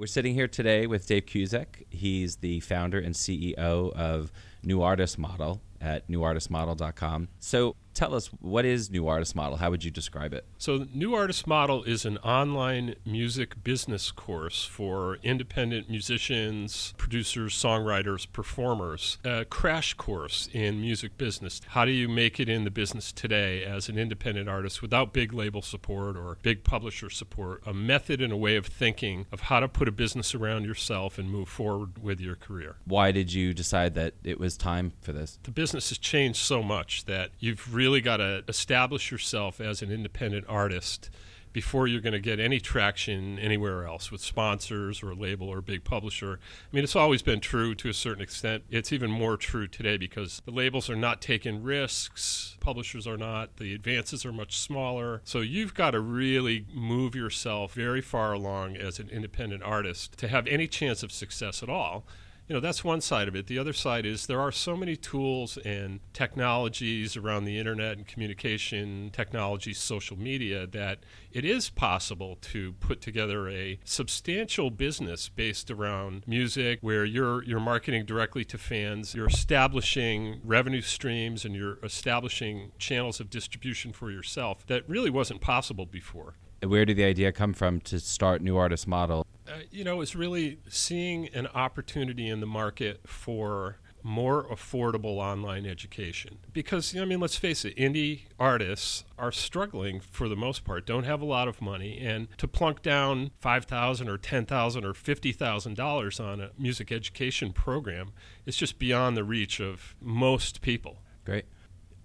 We're sitting here today with Dave Cusack. He's the founder and CEO of New Artist Model at newartistmodel.com. So tell us, what is New Artist Model? How would you describe it? So, New Artist Model is an online music business course for independent musicians, producers, songwriters, performers. A crash course in music business. How do you make it in the business today as an independent artist without big label support or big publisher support? A method and a way of thinking of how to put a business around yourself and move forward with your career. Why did you decide that it was time for this? The business has changed so much that you've really got to establish yourself as an independent artist before you're going to get any traction anywhere else with sponsors or a label or a big publisher. I mean, it's always been true to a certain extent. It's even more true today because the labels are not taking risks, publishers are not, the advances are much smaller. So you've got to really move yourself very far along as an independent artist to have any chance of success at all you know that's one side of it. The other side is there are so many tools and technologies around the internet and communication technology social media that it is possible to put together a substantial business based around music where you're you're marketing directly to fans you're establishing revenue streams and you're establishing channels of distribution for yourself that really wasn't possible before where did the idea come from to start New Artist Model? Uh, you know, it's really seeing an opportunity in the market for more affordable online education. Because, I mean, let's face it, indie artists are struggling for the most part, don't have a lot of money, and to plunk down 5,000 or 10,000 or $50,000 on a music education program is just beyond the reach of most people. Great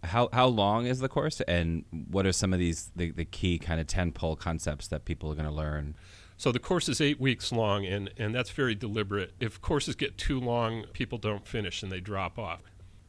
how how long is the course, and what are some of these the, the key kind of tentpole concepts that people are going to learn? So the course is eight weeks long, and, and that's very deliberate. If courses get too long, people don't finish and they drop off.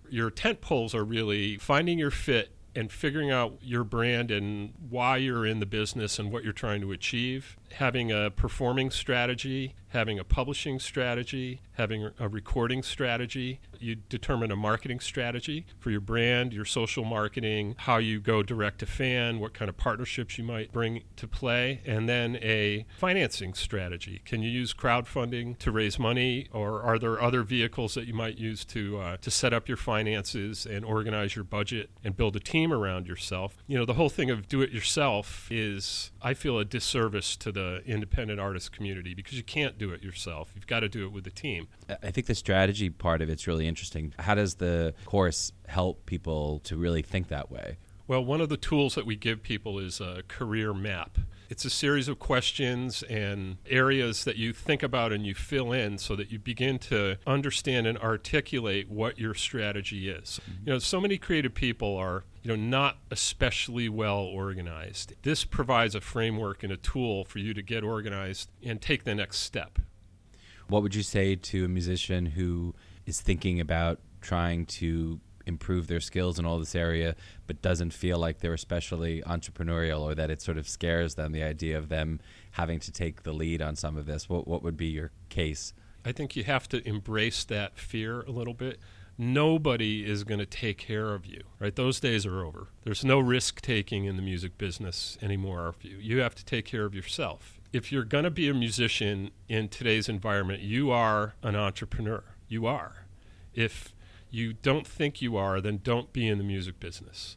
Your tent poles are really finding your fit and figuring out your brand and why you're in the business and what you're trying to achieve, having a performing strategy, having a publishing strategy, having a recording strategy. You determine a marketing strategy for your brand, your social marketing, how you go direct to fan, what kind of partnerships you might bring to play, and then a financing strategy. Can you use crowdfunding to raise money, or are there other vehicles that you might use to uh, to set up your finances and organize your budget and build a team around yourself? You know, the whole thing of do it yourself is, I feel, a disservice to the independent artist community because you can't do it yourself. You've got to do it with a team. I think the strategy part of it's really interesting. How does the course help people to really think that way? Well, one of the tools that we give people is a career map. It's a series of questions and areas that you think about and you fill in so that you begin to understand and articulate what your strategy is. You know, so many creative people are, you know, not especially well organized. This provides a framework and a tool for you to get organized and take the next step. What would you say to a musician who is thinking about trying to improve their skills in all this area, but doesn't feel like they're especially entrepreneurial or that it sort of scares them, the idea of them having to take the lead on some of this? What, what would be your case? I think you have to embrace that fear a little bit. Nobody is going to take care of you, right? Those days are over. There's no risk taking in the music business anymore for you. You have to take care of yourself if you're going to be a musician in today's environment, you are an entrepreneur. You are. If you don't think you are, then don't be in the music business.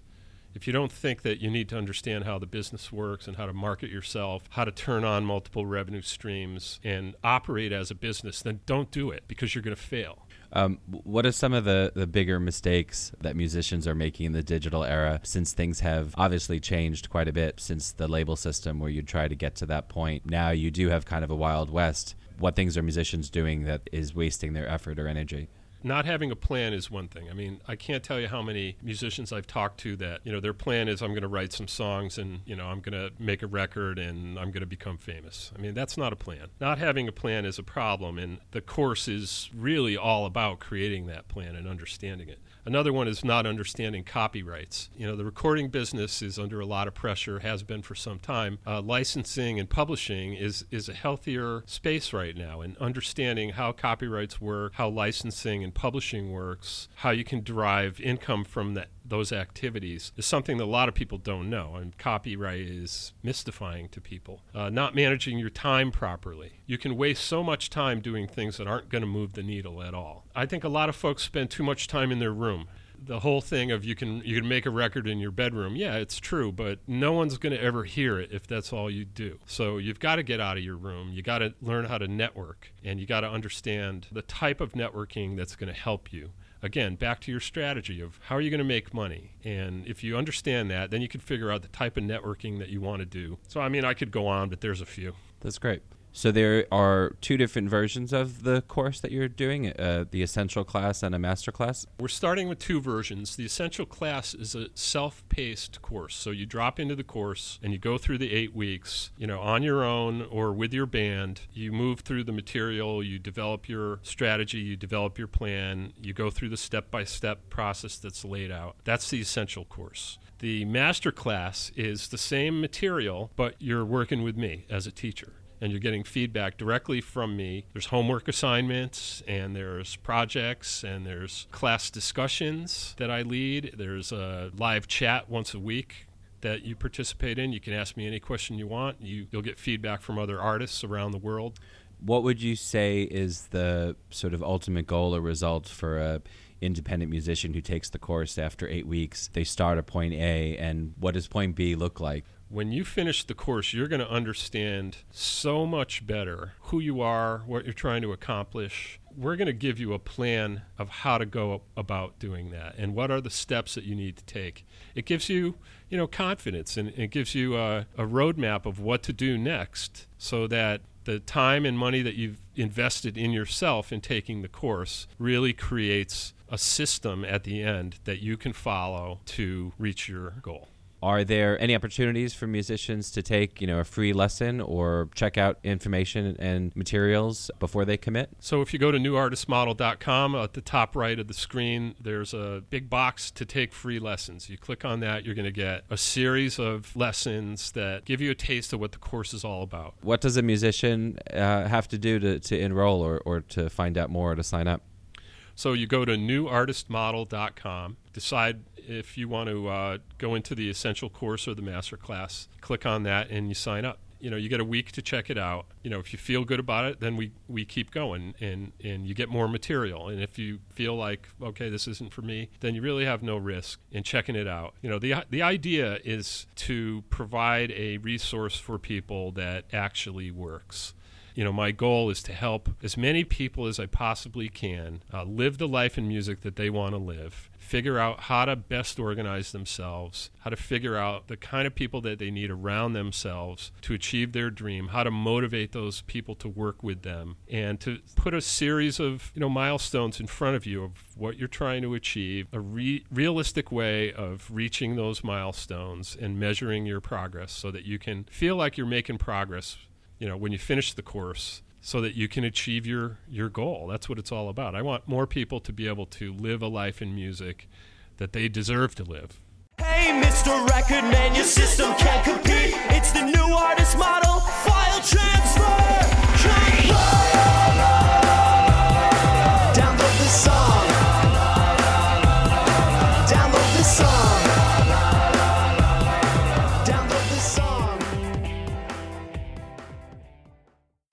If you don't think that you need to understand how the business works and how to market yourself, how to turn on multiple revenue streams and operate as a business, then don't do it because you're going to fail. Um, what are some of the, the bigger mistakes that musicians are making in the digital era since things have obviously changed quite a bit since the label system where you try to get to that point? Now you do have kind of a Wild West. What things are musicians doing that is wasting their effort or energy? Not having a plan is one thing. I mean, I can't tell you how many musicians I've talked to that, you know, their plan is I'm going to write some songs and, you know, I'm going to make a record and I'm going to become famous. I mean, that's not a plan. Not having a plan is a problem, and the course is really all about creating that plan and understanding it. Another one is not understanding copyrights. You know, the recording business is under a lot of pressure, has been for some time. Uh, licensing and publishing is, is a healthier space right now, and understanding how copyrights work, how licensing and publishing works, how you can derive income from that those activities is something that a lot of people don't know. And copyright is mystifying to people. Uh, not managing your time properly. You can waste so much time doing things that aren't going to move the needle at all. I think a lot of folks spend too much time in their room the whole thing of you can you can make a record in your bedroom. Yeah it's true but no one's going to ever hear it if that's all you do. So you've got to get out of your room. You got to learn how to network and you got to understand the type of networking that's going to help you. Again back to your strategy of how are you going to make money? And if you understand that then you can figure out the type of networking that you want to do. So i mean i could go on but there's a few. That's great so there are two different versions of the course that you're doing, uh, the essential class and a master class. We're starting with two versions. The essential class is a self-paced course. So you drop into the course and you go through the 8 weeks, you know, on your own or with your band. You move through the material, you develop your strategy, you develop your plan, you go through the step-by-step process that's laid out. That's the essential course. The master class is the same material, but you're working with me as a teacher and you're getting feedback directly from me. There's homework assignments and there's projects and there's class discussions that I lead. There's a live chat once a week that you participate in. You can ask me any question you want. You, you'll get feedback from other artists around the world. What would you say is the sort of ultimate goal or result for a independent musician who takes the course after eight weeks? They start at point A, and what does point B look like? When you finish the course, you're going to understand so much better who you are, what you're trying to accomplish. We're going to give you a plan of how to go about doing that and what are the steps that you need to take. It gives you, you know, confidence and it gives you a, a roadmap of what to do next so that the time and money that you've invested in yourself in taking the course really creates a system at the end that you can follow to reach your goal. Are there any opportunities for musicians to take, you know, a free lesson or check out information and materials before they commit? So if you go to newartistmodel.com at the top right of the screen, there's a big box to take free lessons. You click on that, you're going to get a series of lessons that give you a taste of what the course is all about. What does a musician uh, have to do to, to enroll or, or to find out more or to sign up? So you go to newartistmodel.com, decide if you want to uh, go into the essential course or the master class, click on that and you sign up. You know, you get a week to check it out. You know, if you feel good about it, then we, we keep going and, and you get more material. And if you feel like, okay, this isn't for me, then you really have no risk in checking it out. You know, the, the idea is to provide a resource for people that actually works you know, my goal is to help as many people as I possibly can uh, live the life in music that they want to live, figure out how to best organize themselves, how to figure out the kind of people that they need around themselves to achieve their dream, how to motivate those people to work with them, and to put a series of you know milestones in front of you of what you're trying to achieve, a re- realistic way of reaching those milestones and measuring your progress so that you can feel like you're making progress you know when you finish the course so that you can achieve your your goal. That's what it's all about. I want more people to be able to live a life in music that they deserve to live. Hey mr record man your system can't compete. It's the new artist model.